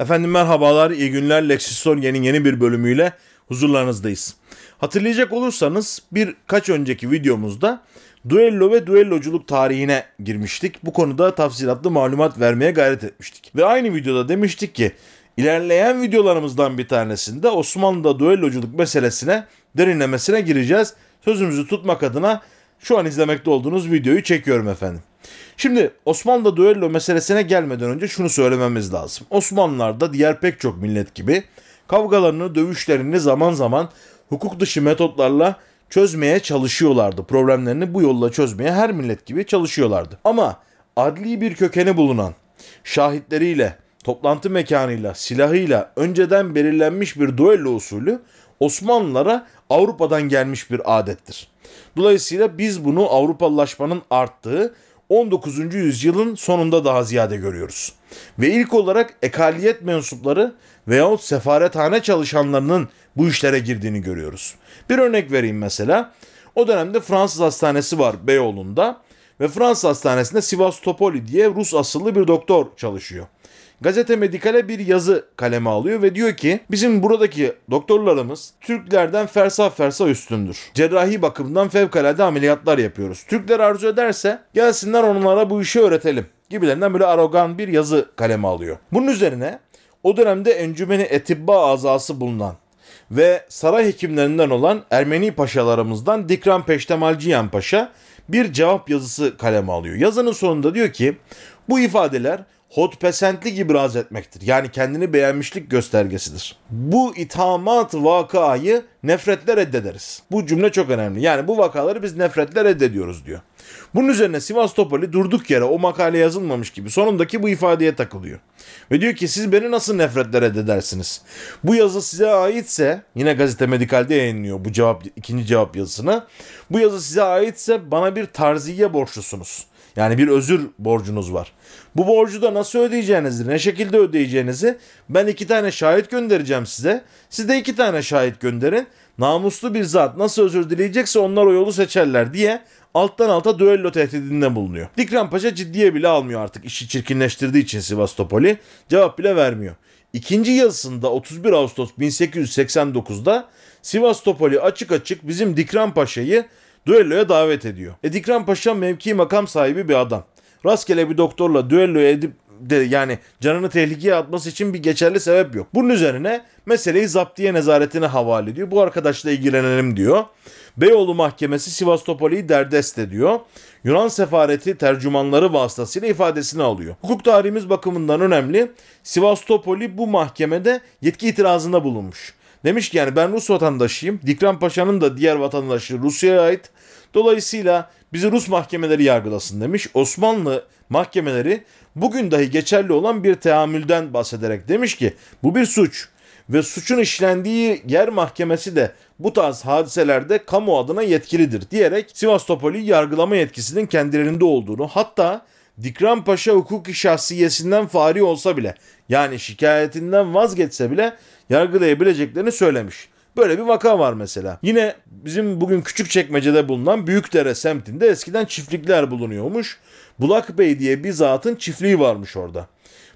Efendim merhabalar, iyi günler. Lexistoria'nın yeni bir bölümüyle huzurlarınızdayız. Hatırlayacak olursanız birkaç önceki videomuzda duello ve duelloculuk tarihine girmiştik. Bu konuda tafsilatlı malumat vermeye gayret etmiştik. Ve aynı videoda demiştik ki ilerleyen videolarımızdan bir tanesinde Osmanlı'da duelloculuk meselesine derinlemesine gireceğiz. Sözümüzü tutmak adına şu an izlemekte olduğunuz videoyu çekiyorum efendim. Şimdi Osmanlı'da düello meselesine gelmeden önce şunu söylememiz lazım. Osmanlılar da diğer pek çok millet gibi kavgalarını, dövüşlerini zaman zaman hukuk dışı metotlarla çözmeye çalışıyorlardı. Problemlerini bu yolla çözmeye her millet gibi çalışıyorlardı. Ama adli bir kökeni bulunan, şahitleriyle, toplantı mekanıyla, silahıyla önceden belirlenmiş bir duello usulü Osmanlılara Avrupa'dan gelmiş bir adettir. Dolayısıyla biz bunu Avrupalılaşmanın arttığı 19. yüzyılın sonunda daha ziyade görüyoruz. Ve ilk olarak ekaliyet mensupları veyahut sefarethane çalışanlarının bu işlere girdiğini görüyoruz. Bir örnek vereyim mesela. O dönemde Fransız hastanesi var Beyoğlu'nda ve Fransız hastanesinde Sivastopoli diye Rus asıllı bir doktor çalışıyor. Gazete Medikal'e bir yazı kaleme alıyor ve diyor ki bizim buradaki doktorlarımız Türklerden fersa fersa üstündür. Cerrahi bakımdan fevkalade ameliyatlar yapıyoruz. Türkler arzu ederse gelsinler onlara bu işi öğretelim gibilerinden böyle arogan bir yazı kaleme alıyor. Bunun üzerine o dönemde Encümeni Etibba azası bulunan ve saray hekimlerinden olan Ermeni paşalarımızdan Dikran Peştemalciyan Paşa bir cevap yazısı kaleme alıyor. Yazının sonunda diyor ki bu ifadeler hotpesentlik ibraz etmektir. Yani kendini beğenmişlik göstergesidir. Bu ithamat vakayı nefretle reddederiz. Bu cümle çok önemli. Yani bu vakaları biz nefretle reddediyoruz diyor. Bunun üzerine Sivastopoli durduk yere o makale yazılmamış gibi sonundaki bu ifadeye takılıyor. Ve diyor ki siz beni nasıl nefretle reddedersiniz? Bu yazı size aitse yine gazete Medikal'de yayınlıyor bu cevap ikinci cevap yazısını. Bu yazı size aitse bana bir tarziye borçlusunuz. Yani bir özür borcunuz var. Bu borcu da nasıl ödeyeceğinizi, ne şekilde ödeyeceğinizi ben iki tane şahit göndereceğim size. Siz de iki tane şahit gönderin. Namuslu bir zat nasıl özür dileyecekse onlar o yolu seçerler diye alttan alta düello tehdidinde bulunuyor. Dikran Paşa ciddiye bile almıyor artık işi çirkinleştirdiği için Sivastopoli. Cevap bile vermiyor. İkinci yazısında 31 Ağustos 1889'da Sivastopoli açık açık bizim Dikran Paşa'yı düelloya davet ediyor. E Dikran Paşa mevki makam sahibi bir adam. Rastgele bir doktorla düello edip de yani canını tehlikeye atması için bir geçerli sebep yok. Bunun üzerine meseleyi zaptiye nezaretine havale ediyor. Bu arkadaşla ilgilenelim diyor. Beyoğlu Mahkemesi Sivastopoli'yi derdest ediyor. Yunan sefareti tercümanları vasıtasıyla ifadesini alıyor. Hukuk tarihimiz bakımından önemli. Sivastopoli bu mahkemede yetki itirazında bulunmuş. Demiş ki yani ben Rus vatandaşıyım. Dikran Paşa'nın da diğer vatandaşı Rusya'ya ait. Dolayısıyla bizi Rus mahkemeleri yargılasın demiş. Osmanlı mahkemeleri bugün dahi geçerli olan bir teamülden bahsederek demiş ki bu bir suç ve suçun işlendiği yer mahkemesi de bu tarz hadiselerde kamu adına yetkilidir diyerek Sivastopol'i yargılama yetkisinin kendilerinde olduğunu hatta Dikran Paşa hukuki şahsiyesinden fari olsa bile yani şikayetinden vazgeçse bile yargılayabileceklerini söylemiş. Böyle bir vaka var mesela. Yine bizim bugün küçük çekmecede bulunan Büyükdere semtinde eskiden çiftlikler bulunuyormuş. Bulak Bey diye bir zatın çiftliği varmış orada.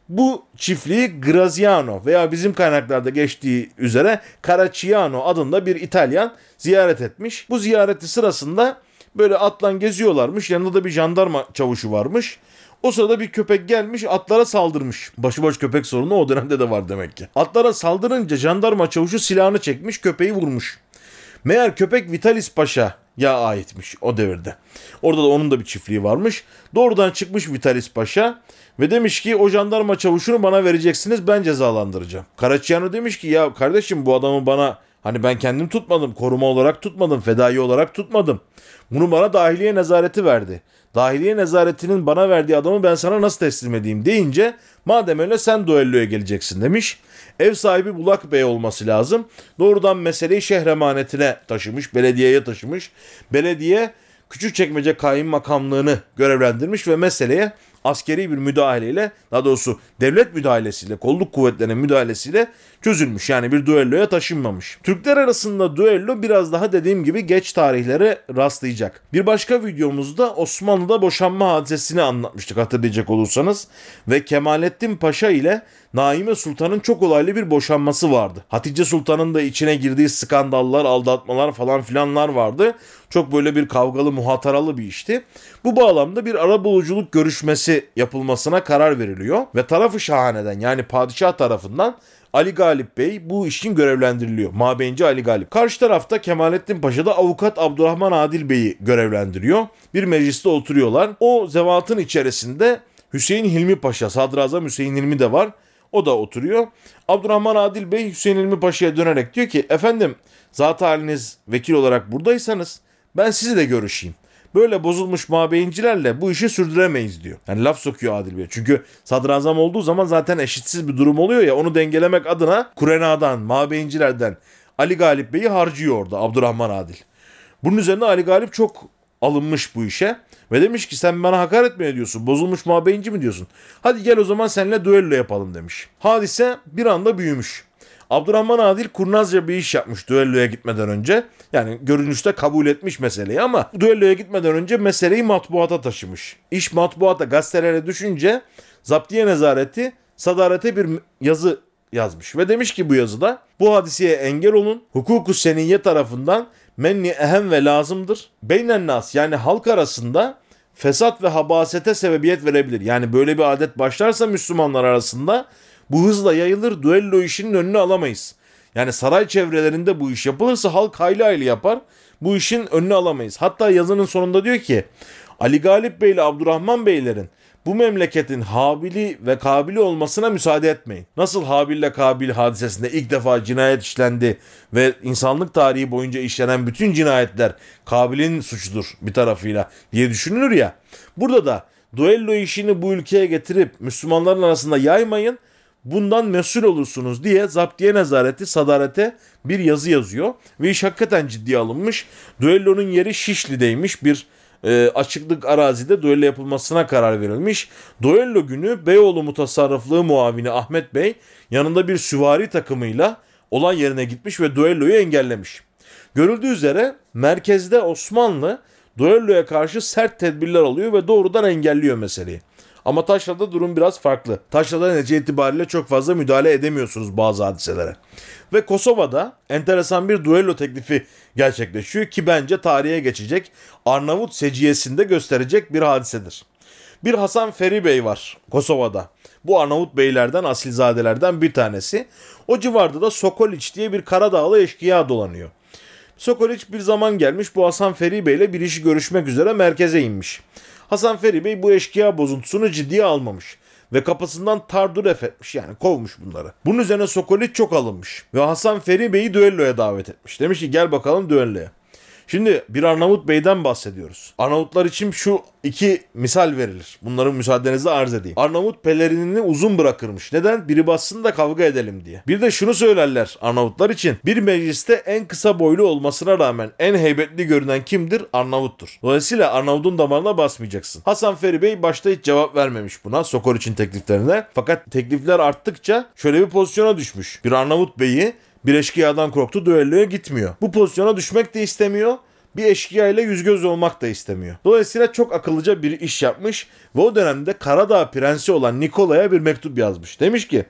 Bu çiftliği Graziano veya bizim kaynaklarda geçtiği üzere Caracciano adında bir İtalyan ziyaret etmiş. Bu ziyareti sırasında böyle atlan geziyorlarmış. Yanında da bir jandarma çavuşu varmış. O sırada bir köpek gelmiş atlara saldırmış. Başıboş köpek sorunu o dönemde de var demek ki. Atlara saldırınca jandarma çavuşu silahını çekmiş köpeği vurmuş. Meğer köpek Vitalis Paşa ya aitmiş o devirde. Orada da onun da bir çiftliği varmış. Doğrudan çıkmış Vitalis Paşa ve demiş ki o jandarma çavuşunu bana vereceksiniz ben cezalandıracağım. Karaçiano demiş ki ya kardeşim bu adamı bana hani ben kendim tutmadım koruma olarak tutmadım fedai olarak tutmadım. Bunu bana dahiliye nezareti verdi. Dahiliye nezaretinin bana verdiği adamı ben sana nasıl teslim edeyim deyince madem öyle sen duelloya geleceksin demiş. Ev sahibi Bulak Bey olması lazım. Doğrudan meseleyi şehir emanetine taşımış, belediyeye taşımış. Belediye Küçükçekmece makamlığını görevlendirmiş ve meseleye askeri bir müdahaleyle daha doğrusu devlet müdahalesiyle kolluk kuvvetlerinin müdahalesiyle çözülmüş. Yani bir düelloya taşınmamış. Türkler arasında düello biraz daha dediğim gibi geç tarihlere rastlayacak. Bir başka videomuzda Osmanlı'da boşanma hadisesini anlatmıştık hatırlayacak olursanız. Ve Kemalettin Paşa ile Naime Sultan'ın çok olaylı bir boşanması vardı. Hatice Sultan'ın da içine girdiği skandallar, aldatmalar falan filanlar vardı. Çok böyle bir kavgalı, muhataralı bir işti. Bu bağlamda bir arabuluculuk görüşmesi yapılmasına karar veriliyor. Ve tarafı şahaneden yani padişah tarafından Ali Galip Bey bu işin görevlendiriliyor. Mabeyinci Ali Galip. Karşı tarafta Kemalettin Paşa da avukat Abdurrahman Adil Bey'i görevlendiriyor. Bir mecliste oturuyorlar. O zevatın içerisinde Hüseyin Hilmi Paşa, Sadrazam Hüseyin Hilmi de var. O da oturuyor. Abdurrahman Adil Bey Hüseyin Hilmi Paşa'ya dönerek diyor ki efendim zat haliniz vekil olarak buradaysanız ben sizi de görüşeyim. Böyle bozulmuş mabeyincilerle bu işi sürdüremeyiz diyor. Yani laf sokuyor Adil Bey. Çünkü sadrazam olduğu zaman zaten eşitsiz bir durum oluyor ya onu dengelemek adına Kurena'dan, mabeyincilerden Ali Galip Bey'i harcıyor orada Abdurrahman Adil. Bunun üzerine Ali Galip çok alınmış bu işe. Ve demiş ki sen bana hakaret mi ediyorsun? Bozulmuş mabeyinci mi diyorsun? Hadi gel o zaman seninle düello yapalım demiş. Hadise bir anda büyümüş. Abdurrahman Adil kurnazca bir iş yapmış düelloya gitmeden önce. Yani görünüşte kabul etmiş meseleyi ama düelloya gitmeden önce meseleyi matbuata taşımış. İş matbuata gazetelere düşünce Zaptiye Nezareti sadarete bir yazı yazmış ve demiş ki bu yazıda bu hadiseye engel olun hukuku seniyye tarafından menni ehem ve lazımdır. Beynen nas yani halk arasında fesat ve habasete sebebiyet verebilir. Yani böyle bir adet başlarsa Müslümanlar arasında bu hızla yayılır düello işinin önünü alamayız. Yani saray çevrelerinde bu iş yapılırsa halk hayli hayli yapar. Bu işin önünü alamayız. Hatta yazının sonunda diyor ki Ali Galip Bey ile Abdurrahman Beylerin bu memleketin Habili ve Kabili olmasına müsaade etmeyin. Nasıl Habil ile Kabil hadisesinde ilk defa cinayet işlendi ve insanlık tarihi boyunca işlenen bütün cinayetler Kabil'in suçudur bir tarafıyla diye düşünülür ya. Burada da duello işini bu ülkeye getirip Müslümanların arasında yaymayın bundan mesul olursunuz diye zaptiye nezareti sadarete bir yazı yazıyor. Ve iş hakikaten ciddiye alınmış. Düellonun yeri Şişli'deymiş bir e, açıklık arazide düello yapılmasına karar verilmiş. Düello günü Beyoğlu Mutasarrıflığı muavini Ahmet Bey yanında bir süvari takımıyla olay yerine gitmiş ve düelloyu engellemiş. Görüldüğü üzere merkezde Osmanlı düelloya karşı sert tedbirler alıyor ve doğrudan engelliyor meseleyi. Ama Taşra'da durum biraz farklı. Taşra'da netice itibariyle çok fazla müdahale edemiyorsunuz bazı hadiselere. Ve Kosova'da enteresan bir duello teklifi gerçekleşiyor ki bence tarihe geçecek Arnavut seciyesinde gösterecek bir hadisedir. Bir Hasan Feri Bey var Kosova'da. Bu Arnavut beylerden, asilzadelerden bir tanesi. O civarda da Sokoliç diye bir Karadağlı eşkıya dolanıyor. Sokoliç bir zaman gelmiş bu Hasan Feri Bey ile bir işi görüşmek üzere merkeze inmiş. Hasan Feri Bey bu eşkıya bozuntusunu ciddiye almamış ve kapısından tarduref etmiş yani kovmuş bunları. Bunun üzerine Sokolit çok alınmış ve Hasan Feri Bey'i düelloya davet etmiş. Demiş ki gel bakalım düelloya. Şimdi bir Arnavut Bey'den bahsediyoruz. Arnavutlar için şu iki misal verilir. Bunları müsaadenizle arz edeyim. Arnavut pelerinini uzun bırakırmış. Neden? Biri bassın da kavga edelim diye. Bir de şunu söylerler Arnavutlar için. Bir mecliste en kısa boylu olmasına rağmen en heybetli görünen kimdir? Arnavuttur. Dolayısıyla Arnavut'un damarına basmayacaksın. Hasan Feri Bey başta hiç cevap vermemiş buna Sokor için tekliflerine. Fakat teklifler arttıkça şöyle bir pozisyona düşmüş. Bir Arnavut Bey'i bir eşkıyadan korktu düelloya gitmiyor. Bu pozisyona düşmek de istemiyor. Bir eşkıya ile yüz göz olmak da istemiyor. Dolayısıyla çok akıllıca bir iş yapmış ve o dönemde Karadağ prensi olan Nikola'ya bir mektup yazmış. Demiş ki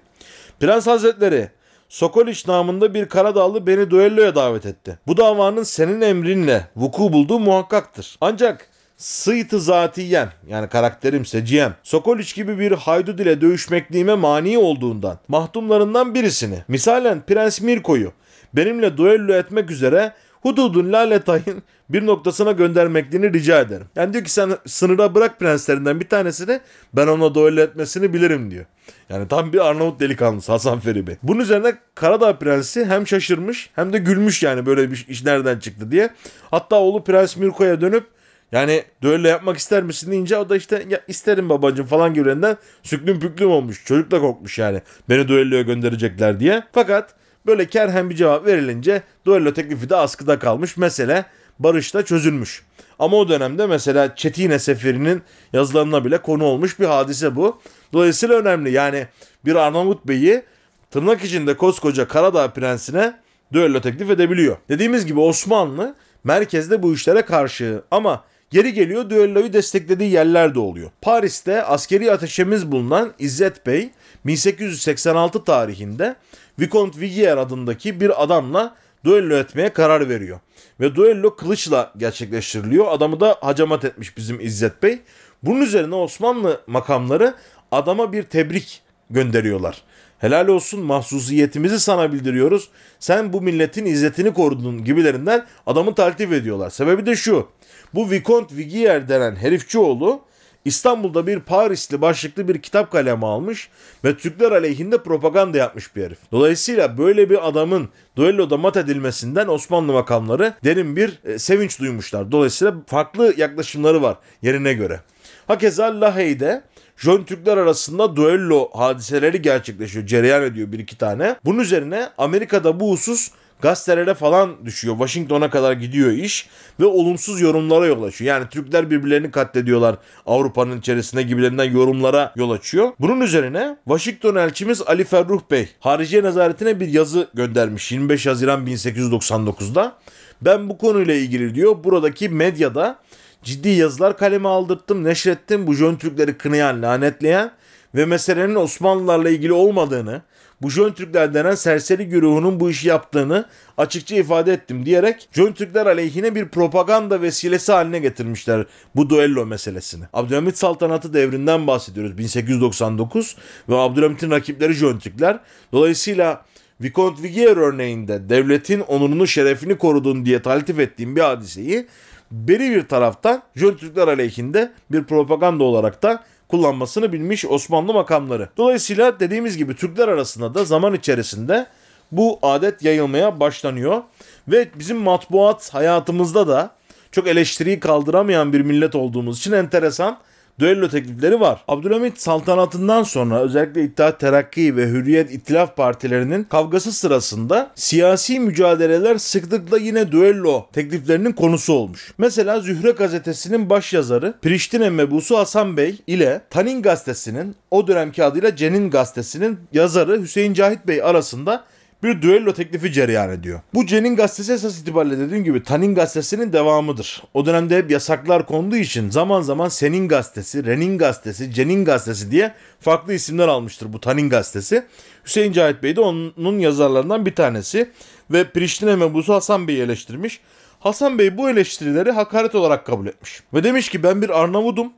Prens Hazretleri Sokoliç namında bir Karadağlı beni düelloya davet etti. Bu davanın senin emrinle vuku bulduğu muhakkaktır. Ancak Sıйtı zatiyem yani karakterim seciyem Sokoliç gibi bir haydut ile dövüşmekliğime mani olduğundan mahdumlarından birisini misalen Prens Mirko'yu benimle duello etmek üzere hududun laletayın bir noktasına göndermekliğini rica ederim. Yani diyor ki sen sınıra bırak prenslerinden bir tanesini ben ona duello etmesini bilirim diyor. Yani tam bir Arnavut delikanlısı Hasan Feribi. Bunun üzerine Karadağ Prensi hem şaşırmış hem de gülmüş yani böyle bir iş nereden çıktı diye. Hatta oğlu Prens Mirko'ya dönüp yani düello yapmak ister misin deyince o da işte ya isterim babacım falan gibilerinden süklüm püklüm olmuş. Çocuk da korkmuş yani beni düelloya gönderecekler diye. Fakat böyle kerhen bir cevap verilince düello teklifi de askıda kalmış. Mesele barışta çözülmüş. Ama o dönemde mesela Çetine Seferi'nin yazılarına bile konu olmuş bir hadise bu. Dolayısıyla önemli. Yani bir Arnavut beyi tırnak içinde koskoca Karadağ prensine düello teklif edebiliyor. Dediğimiz gibi Osmanlı merkezde bu işlere karşı ama geri geliyor düelloyu desteklediği yerler de oluyor. Paris'te askeri ateşemiz bulunan İzzet Bey 1886 tarihinde Vicomte Vigier adındaki bir adamla düello etmeye karar veriyor. Ve düello kılıçla gerçekleştiriliyor. Adamı da hacamat etmiş bizim İzzet Bey. Bunun üzerine Osmanlı makamları adama bir tebrik gönderiyorlar. Helal olsun mahsusiyetimizi sana bildiriyoruz. Sen bu milletin izzetini korudun gibilerinden adamı taltif ediyorlar. Sebebi de şu. Bu Vicomte Vigier denen herifçioğlu İstanbul'da bir Parisli başlıklı bir kitap kalemi almış ve Türkler aleyhinde propaganda yapmış bir herif. Dolayısıyla böyle bir adamın duelloda mat edilmesinden Osmanlı makamları derin bir e, sevinç duymuşlar. Dolayısıyla farklı yaklaşımları var yerine göre. Hakeza Lahey'de Jön Türkler arasında duello hadiseleri gerçekleşiyor. Cereyan ediyor bir iki tane. Bunun üzerine Amerika'da bu husus gazetelere falan düşüyor. Washington'a kadar gidiyor iş ve olumsuz yorumlara yol açıyor. Yani Türkler birbirlerini katlediyorlar Avrupa'nın içerisinde gibilerinden yorumlara yol açıyor. Bunun üzerine Washington elçimiz Ali Ferruh Bey Hariciye Nezaretine bir yazı göndermiş 25 Haziran 1899'da. Ben bu konuyla ilgili diyor buradaki medyada ciddi yazılar kaleme aldırttım, neşrettim. Bu Jön Türkleri kınayan, lanetleyen ve meselenin Osmanlılarla ilgili olmadığını, bu Jön Türkler denen serseri güruhunun bu işi yaptığını açıkça ifade ettim diyerek Jön Türkler aleyhine bir propaganda vesilesi haline getirmişler bu duello meselesini. Abdülhamit saltanatı devrinden bahsediyoruz 1899 ve Abdülhamit'in rakipleri Jön Türkler. Dolayısıyla Vicomte Vigier örneğinde devletin onurunu şerefini korudun diye taltif ettiğim bir hadiseyi beri bir taraftan Jön Türkler aleyhinde bir propaganda olarak da kullanmasını bilmiş Osmanlı makamları. Dolayısıyla dediğimiz gibi Türkler arasında da zaman içerisinde bu adet yayılmaya başlanıyor. Ve bizim matbuat hayatımızda da çok eleştiriyi kaldıramayan bir millet olduğumuz için enteresan düello teklifleri var. Abdülhamit saltanatından sonra özellikle İttihat Terakki ve Hürriyet İttilaf partilerinin kavgası sırasında siyasi mücadeleler sıklıkla yine düello tekliflerinin konusu olmuş. Mesela Zühre gazetesinin başyazarı Priştine mebusu Hasan Bey ile Tanin gazetesinin o dönemki adıyla Cenin gazetesinin yazarı Hüseyin Cahit Bey arasında bir düello teklifi cereyan ediyor. Bu Cenin gazetesi esas itibariyle dediğim gibi Tanin gazetesinin devamıdır. O dönemde hep yasaklar konduğu için zaman zaman Senin gazetesi, Renin gazetesi, Cenin gazetesi diye farklı isimler almıştır bu Tanin gazetesi. Hüseyin Cahit Bey de onun yazarlarından bir tanesi ve Priştine mebusu Hasan Bey'i eleştirmiş. Hasan Bey bu eleştirileri hakaret olarak kabul etmiş. Ve demiş ki ben bir Arnavudum.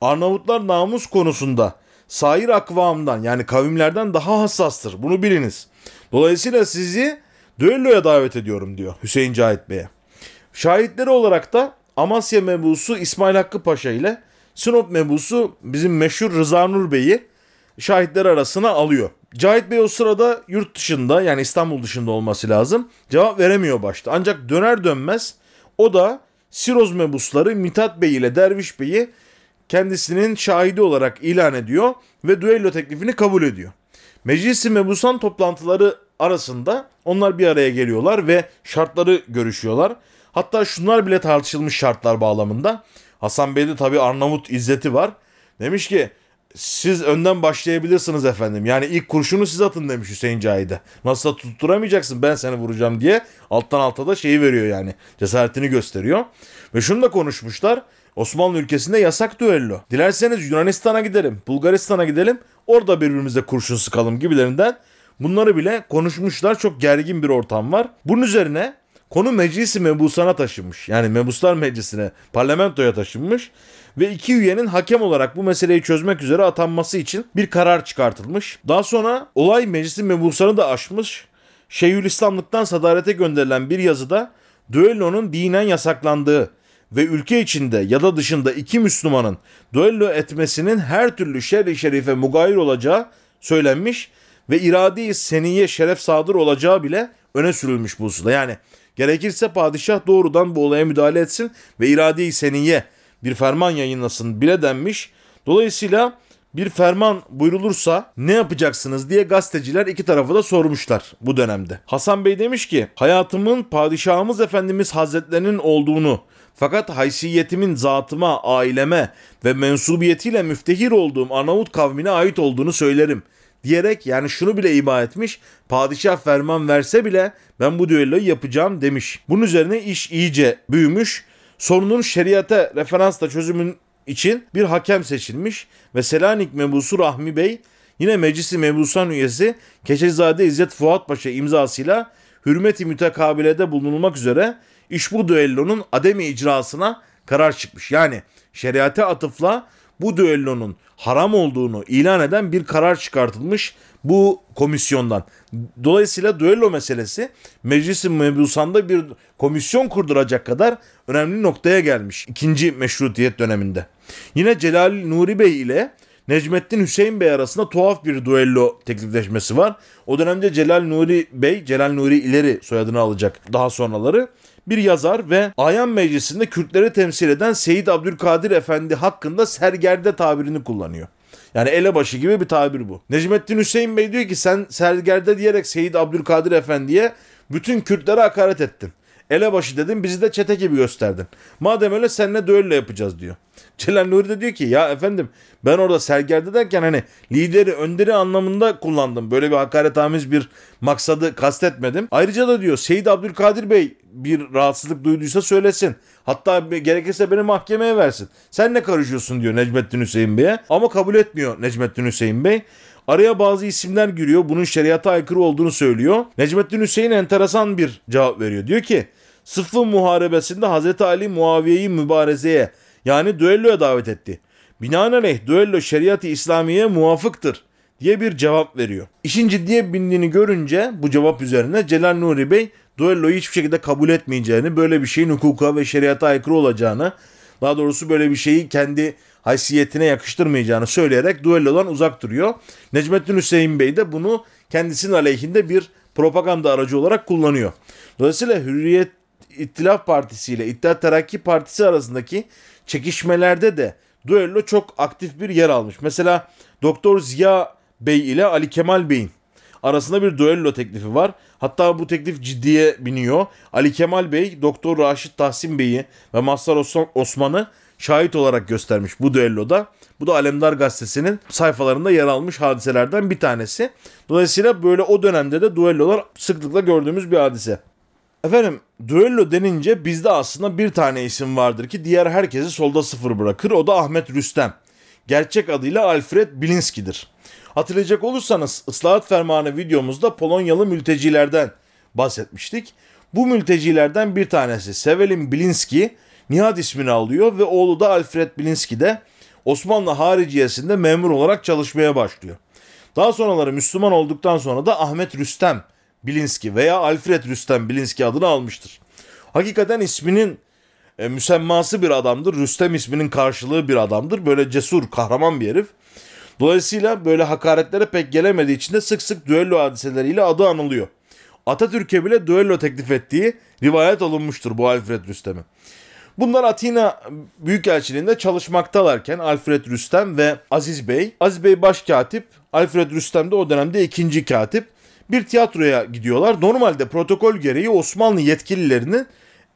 Arnavutlar namus konusunda sair akvamdan yani kavimlerden daha hassastır. Bunu biliniz. Dolayısıyla sizi düelloya davet ediyorum diyor Hüseyin Cahit Bey'e. Şahitleri olarak da Amasya mebusu İsmail Hakkı Paşa ile Sinop mebusu bizim meşhur Rıza Nur Bey'i şahitler arasına alıyor. Cahit Bey o sırada yurt dışında yani İstanbul dışında olması lazım. Cevap veremiyor başta. Ancak döner dönmez o da Siroz mebusları Mithat Bey ile Derviş Bey'i kendisinin şahidi olarak ilan ediyor ve düello teklifini kabul ediyor. Meclisi mebusan toplantıları arasında onlar bir araya geliyorlar ve şartları görüşüyorlar. Hatta şunlar bile tartışılmış şartlar bağlamında. Hasan Bey'de tabi Arnavut izzeti var. Demiş ki siz önden başlayabilirsiniz efendim. Yani ilk kurşunu siz atın demiş Hüseyin Cahide. Nasıl tutturamayacaksın ben seni vuracağım diye alttan alta da şeyi veriyor yani. Cesaretini gösteriyor. Ve şunu da konuşmuşlar. Osmanlı ülkesinde yasak düello. Dilerseniz Yunanistan'a gidelim, Bulgaristan'a gidelim. Orada birbirimize kurşun sıkalım gibilerinden bunları bile konuşmuşlar. Çok gergin bir ortam var. Bunun üzerine konu meclisi mebusana taşınmış. Yani mebuslar meclisine, parlamentoya taşınmış. Ve iki üyenin hakem olarak bu meseleyi çözmek üzere atanması için bir karar çıkartılmış. Daha sonra olay meclisin mebusanı da aşmış. Şeyhülislamlıktan sadarete gönderilen bir yazıda düellonun dinen yasaklandığı ve ülke içinde ya da dışında iki Müslümanın düello etmesinin her türlü şer-i şerife mugayir olacağı söylenmiş ve iradi seniye şeref sadır olacağı bile öne sürülmüş bu hususta. Yani gerekirse padişah doğrudan bu olaya müdahale etsin ve iradi seniye bir ferman yayınlasın bile denmiş. Dolayısıyla bir ferman buyrulursa ne yapacaksınız diye gazeteciler iki tarafı da sormuşlar bu dönemde. Hasan Bey demiş ki hayatımın padişahımız efendimiz hazretlerinin olduğunu fakat haysiyetimin zatıma, aileme ve mensubiyetiyle müftehir olduğum Arnavut kavmine ait olduğunu söylerim diyerek yani şunu bile ima etmiş. Padişah ferman verse bile ben bu düelloyu yapacağım demiş. Bunun üzerine iş iyice büyümüş. Sorunun şeriate referansla çözümün için bir hakem seçilmiş ve Selanik mebusu Rahmi Bey yine meclisi mebusan üyesi Keçezade İzzet Fuat Paşa imzasıyla hürmeti mütekabilede bulunulmak üzere iş bu düellonun ademi icrasına karar çıkmış. Yani şeriate atıfla bu düellonun haram olduğunu ilan eden bir karar çıkartılmış bu komisyondan. Dolayısıyla düello meselesi meclisin mebusanda bir komisyon kurduracak kadar önemli noktaya gelmiş ikinci meşrutiyet döneminde. Yine Celal Nuri Bey ile Necmettin Hüseyin Bey arasında tuhaf bir duello teklifleşmesi var. O dönemde Celal Nuri Bey, Celal Nuri ileri soyadını alacak daha sonraları bir yazar ve Ayan Meclisi'nde Kürtleri temsil eden Seyit Abdülkadir Efendi hakkında sergerde tabirini kullanıyor. Yani elebaşı gibi bir tabir bu. Necmettin Hüseyin Bey diyor ki sen sergerde diyerek Seyit Abdülkadir Efendi'ye bütün Kürtlere hakaret ettin. Elebaşı dedin bizi de çete gibi gösterdin. Madem öyle seninle düello yapacağız diyor. Celal Nuri de diyor ki ya efendim ben orada sergerde derken hani lideri önderi anlamında kullandım. Böyle bir hakaretamiz bir maksadı kastetmedim. Ayrıca da diyor Seyit Abdülkadir Bey bir rahatsızlık duyduysa söylesin. Hatta gerekirse beni mahkemeye versin. Sen ne karışıyorsun diyor Necmettin Hüseyin Bey'e. Ama kabul etmiyor Necmettin Hüseyin Bey. Araya bazı isimler giriyor. Bunun şeriata aykırı olduğunu söylüyor. Necmettin Hüseyin enteresan bir cevap veriyor. Diyor ki Sıffın muharebesinde Hazreti Ali Muaviye'yi mübarezeye yani düelloya davet etti. Binaenaleyh düello şeriat-ı İslamiye muvafıktır diye bir cevap veriyor. İşin ciddiye bindiğini görünce bu cevap üzerine Celal Nuri Bey düelloyu hiçbir şekilde kabul etmeyeceğini, böyle bir şeyin hukuka ve şeriata aykırı olacağını, daha doğrusu böyle bir şeyi kendi haysiyetine yakıştırmayacağını söyleyerek düellodan uzak duruyor. Necmettin Hüseyin Bey de bunu kendisinin aleyhinde bir propaganda aracı olarak kullanıyor. Dolayısıyla Hürriyet İttilaf Partisi ile İttihat Terakki Partisi arasındaki çekişmelerde de düello çok aktif bir yer almış. Mesela Doktor Ziya Bey ile Ali Kemal Bey'in arasında bir düello teklifi var. Hatta bu teklif ciddiye biniyor. Ali Kemal Bey, Doktor Raşit Tahsin Bey'i ve Mazhar Osman'ı şahit olarak göstermiş bu düelloda. Bu da Alemdar Gazetesi'nin sayfalarında yer almış hadiselerden bir tanesi. Dolayısıyla böyle o dönemde de düellolar sıklıkla gördüğümüz bir hadise. Efendim düello denince bizde aslında bir tane isim vardır ki diğer herkesi solda sıfır bırakır. O da Ahmet Rüstem. Gerçek adıyla Alfred Bilinski'dir. Hatırlayacak olursanız ıslahat fermanı videomuzda Polonyalı mültecilerden bahsetmiştik. Bu mültecilerden bir tanesi Sevelim Bilinski Nihat ismini alıyor ve oğlu da Alfred Bilinski de Osmanlı hariciyesinde memur olarak çalışmaya başlıyor. Daha sonraları Müslüman olduktan sonra da Ahmet Rüstem Bilinski veya Alfred Rüstem Bilinski adını almıştır. Hakikaten isminin e, müsemması bir adamdır. Rüstem isminin karşılığı bir adamdır. Böyle cesur, kahraman bir herif. Dolayısıyla böyle hakaretlere pek gelemediği için de sık sık düello hadiseleriyle adı anılıyor. Atatürk'e bile düello teklif ettiği rivayet olunmuştur bu Alfred Rüstem'e. Bunlar Atina Büyükelçiliğinde çalışmaktalarken Alfred Rüstem ve Aziz Bey, Aziz Bey başkatip, Alfred Rüstem de o dönemde ikinci katip bir tiyatroya gidiyorlar. Normalde protokol gereği Osmanlı yetkililerinin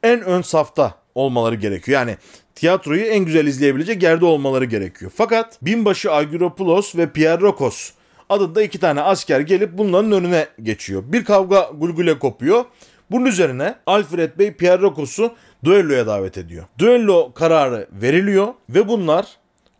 en ön safta olmaları gerekiyor. Yani tiyatroyu en güzel izleyebilecek yerde olmaları gerekiyor. Fakat binbaşı Argyropoulos ve Pierre Rokos adında iki tane asker gelip bunların önüne geçiyor. Bir kavga gulgule kopuyor. Bunun üzerine Alfred Bey Pierre Rokos'u düelloya davet ediyor. Düello kararı veriliyor ve bunlar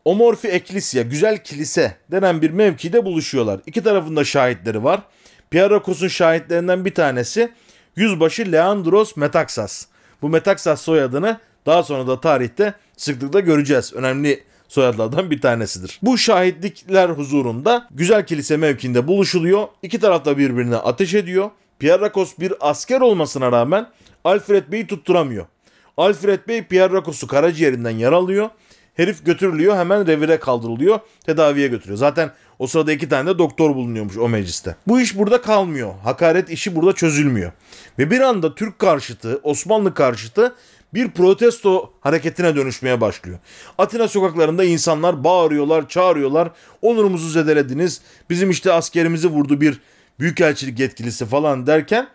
Omorfi Eklisya, Güzel Kilise denen bir mevkide buluşuyorlar. İki tarafında şahitleri var. Pierrakos'un şahitlerinden bir tanesi yüzbaşı Leandros Metaxas. Bu Metaxas soyadını daha sonra da tarihte sıklıkla göreceğiz. Önemli soyadlardan bir tanesidir. Bu şahitlikler huzurunda güzel kilise mevkinde buluşuluyor. İki taraf da birbirine ateş ediyor. Pierrakos bir asker olmasına rağmen Alfred Bey'i tutturamıyor. Alfred Bey Pierrakos'u karaciğerinden yaralıyor. Herif götürülüyor hemen revire kaldırılıyor. Tedaviye götürüyor. Zaten o sırada iki tane de doktor bulunuyormuş o mecliste. Bu iş burada kalmıyor. Hakaret işi burada çözülmüyor. Ve bir anda Türk karşıtı, Osmanlı karşıtı bir protesto hareketine dönüşmeye başlıyor. Atina sokaklarında insanlar bağırıyorlar, çağırıyorlar. Onurumuzu zedelediniz. Bizim işte askerimizi vurdu bir büyükelçilik yetkilisi falan derken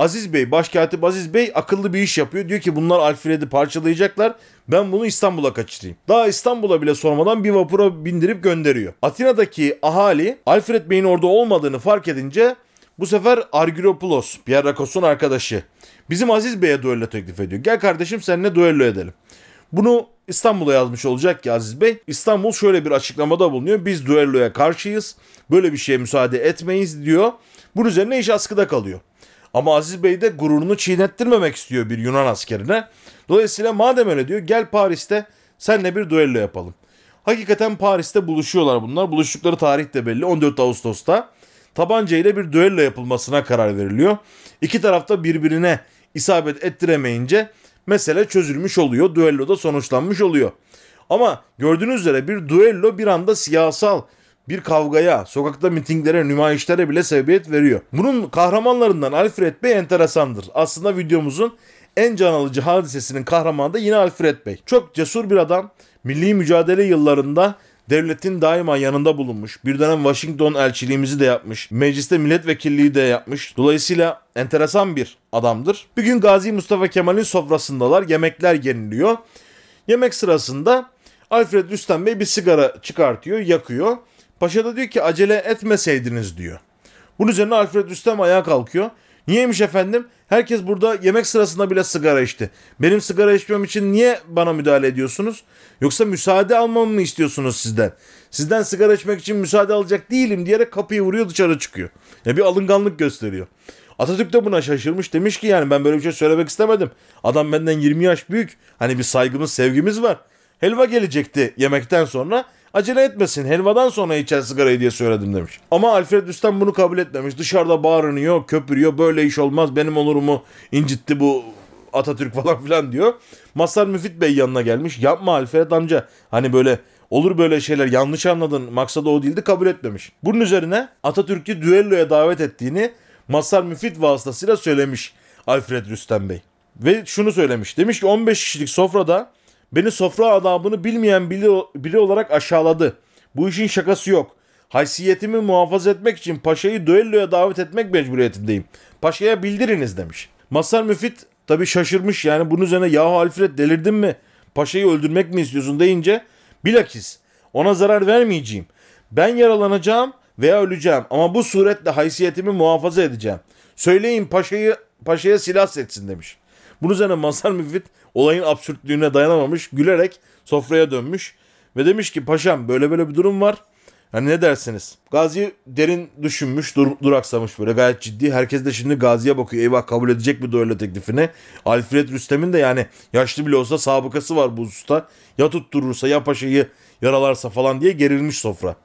Aziz Bey, Başkatip Aziz Bey akıllı bir iş yapıyor. Diyor ki bunlar Alfred'i parçalayacaklar. Ben bunu İstanbul'a kaçırayım. Daha İstanbul'a bile sormadan bir vapura bindirip gönderiyor. Atina'daki ahali Alfred Bey'in orada olmadığını fark edince bu sefer Argyropoulos, Pierre Rakos'un arkadaşı. Bizim Aziz Bey'e duello teklif ediyor. Gel kardeşim seninle duello edelim. Bunu İstanbul'a yazmış olacak ki Aziz Bey. İstanbul şöyle bir açıklamada bulunuyor. Biz duelloya karşıyız. Böyle bir şeye müsaade etmeyiz diyor. Bunun üzerine iş askıda kalıyor. Ama Aziz Bey de gururunu çiğnettirmemek istiyor bir Yunan askerine. Dolayısıyla madem öyle diyor gel Paris'te senle bir duello yapalım. Hakikaten Paris'te buluşuyorlar bunlar. Buluştukları tarih de belli 14 Ağustos'ta. Tabanca ile bir düello yapılmasına karar veriliyor. İki tarafta birbirine isabet ettiremeyince mesele çözülmüş oluyor. Düello da sonuçlanmış oluyor. Ama gördüğünüz üzere bir düello bir anda siyasal bir kavgaya, sokakta mitinglere, nümayişlere bile sebebiyet veriyor. Bunun kahramanlarından Alfred Bey enteresandır. Aslında videomuzun en can alıcı hadisesinin kahramanı da yine Alfred Bey. Çok cesur bir adam. Milli mücadele yıllarında devletin daima yanında bulunmuş. Bir dönem Washington elçiliğimizi de yapmış. Mecliste milletvekilliği de yapmış. Dolayısıyla enteresan bir adamdır. Bir gün Gazi Mustafa Kemal'in sofrasındalar. Yemekler yeniliyor. Yemek sırasında Alfred Rüstem Bey bir sigara çıkartıyor, yakıyor. Paşa da diyor ki acele etmeseydiniz diyor. Bunun üzerine Alfred Rüstem ayağa kalkıyor. Niyeymiş efendim? Herkes burada yemek sırasında bile sigara içti. Benim sigara içmem için niye bana müdahale ediyorsunuz? Yoksa müsaade almamı mı istiyorsunuz sizden? Sizden sigara içmek için müsaade alacak değilim diyerek kapıyı vuruyor dışarı çıkıyor. Ya bir alınganlık gösteriyor. Atatürk de buna şaşırmış. Demiş ki yani ben böyle bir şey söylemek istemedim. Adam benden 20 yaş büyük. Hani bir saygımız, sevgimiz var. Helva gelecekti yemekten sonra. Acele etmesin helvadan sonra içer sigarayı diye söyledim demiş. Ama Alfred Üstten bunu kabul etmemiş. Dışarıda bağırınıyor, köpürüyor. Böyle iş olmaz. Benim onurumu incitti bu Atatürk falan filan diyor. Masar Müfit Bey yanına gelmiş. Yapma Alfred amca. Hani böyle olur böyle şeyler yanlış anladın. Maksadı o değildi kabul etmemiş. Bunun üzerine Atatürk'ü düelloya davet ettiğini Masar Müfit vasıtasıyla söylemiş Alfred Rüstem Bey. Ve şunu söylemiş. Demiş ki 15 kişilik sofrada Beni sofra adabını bilmeyen biri, biri olarak aşağıladı. Bu işin şakası yok. Haysiyetimi muhafaza etmek için paşayı düelloya davet etmek mecburiyetindeyim. Paşaya bildiriniz demiş. Masar Müfit tabi şaşırmış yani bunun üzerine yahu Alfred delirdin mi? Paşayı öldürmek mi istiyorsun deyince bilakis ona zarar vermeyeceğim. Ben yaralanacağım veya öleceğim ama bu suretle haysiyetimi muhafaza edeceğim. Söyleyin paşayı paşaya silah setsin demiş. Bunun üzerine Mazhar Müfit olayın absürtlüğüne dayanamamış gülerek sofraya dönmüş ve demiş ki paşam böyle böyle bir durum var. Hani ne dersiniz? Gazi derin düşünmüş, dur, duraksamış böyle gayet ciddi. Herkes de şimdi Gazi'ye bakıyor. Eyvah kabul edecek mi duello teklifini? Alfred Rüstem'in de yani yaşlı bile olsa sabıkası var bu hususta. Ya tutturursa ya paşayı yaralarsa falan diye gerilmiş sofra.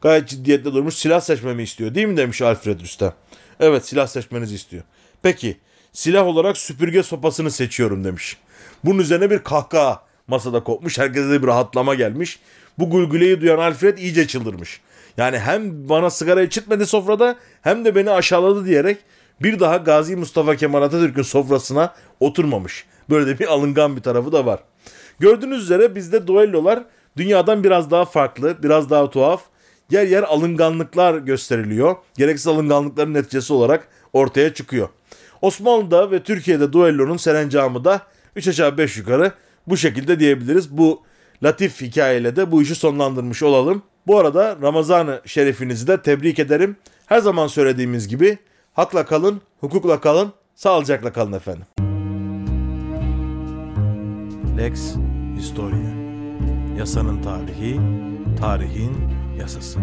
Gayet ciddiyetle durmuş. Silah seçmemi istiyor değil mi demiş Alfred Rüstem. Evet silah seçmenizi istiyor. Peki silah olarak süpürge sopasını seçiyorum demiş. Bunun üzerine bir kahkaha masada kopmuş. Herkese bir rahatlama gelmiş. Bu gülgüleyi duyan Alfred iyice çıldırmış. Yani hem bana sigara içitmedi sofrada hem de beni aşağıladı diyerek bir daha Gazi Mustafa Kemal Atatürk'ün sofrasına oturmamış. Böyle de bir alıngan bir tarafı da var. Gördüğünüz üzere bizde duellolar dünyadan biraz daha farklı, biraz daha tuhaf. Yer yer alınganlıklar gösteriliyor. Gereksiz alınganlıkların neticesi olarak ortaya çıkıyor. Osmanlı'da ve Türkiye'de duellonun serencamı da 3 aşağı 5 yukarı bu şekilde diyebiliriz. Bu latif hikayeyle de bu işi sonlandırmış olalım. Bu arada Ramazan-ı şerifinizi de tebrik ederim. Her zaman söylediğimiz gibi hakla kalın, hukukla kalın, sağlıcakla kalın efendim. Lex Historia Yasanın tarihi, tarihin yasası.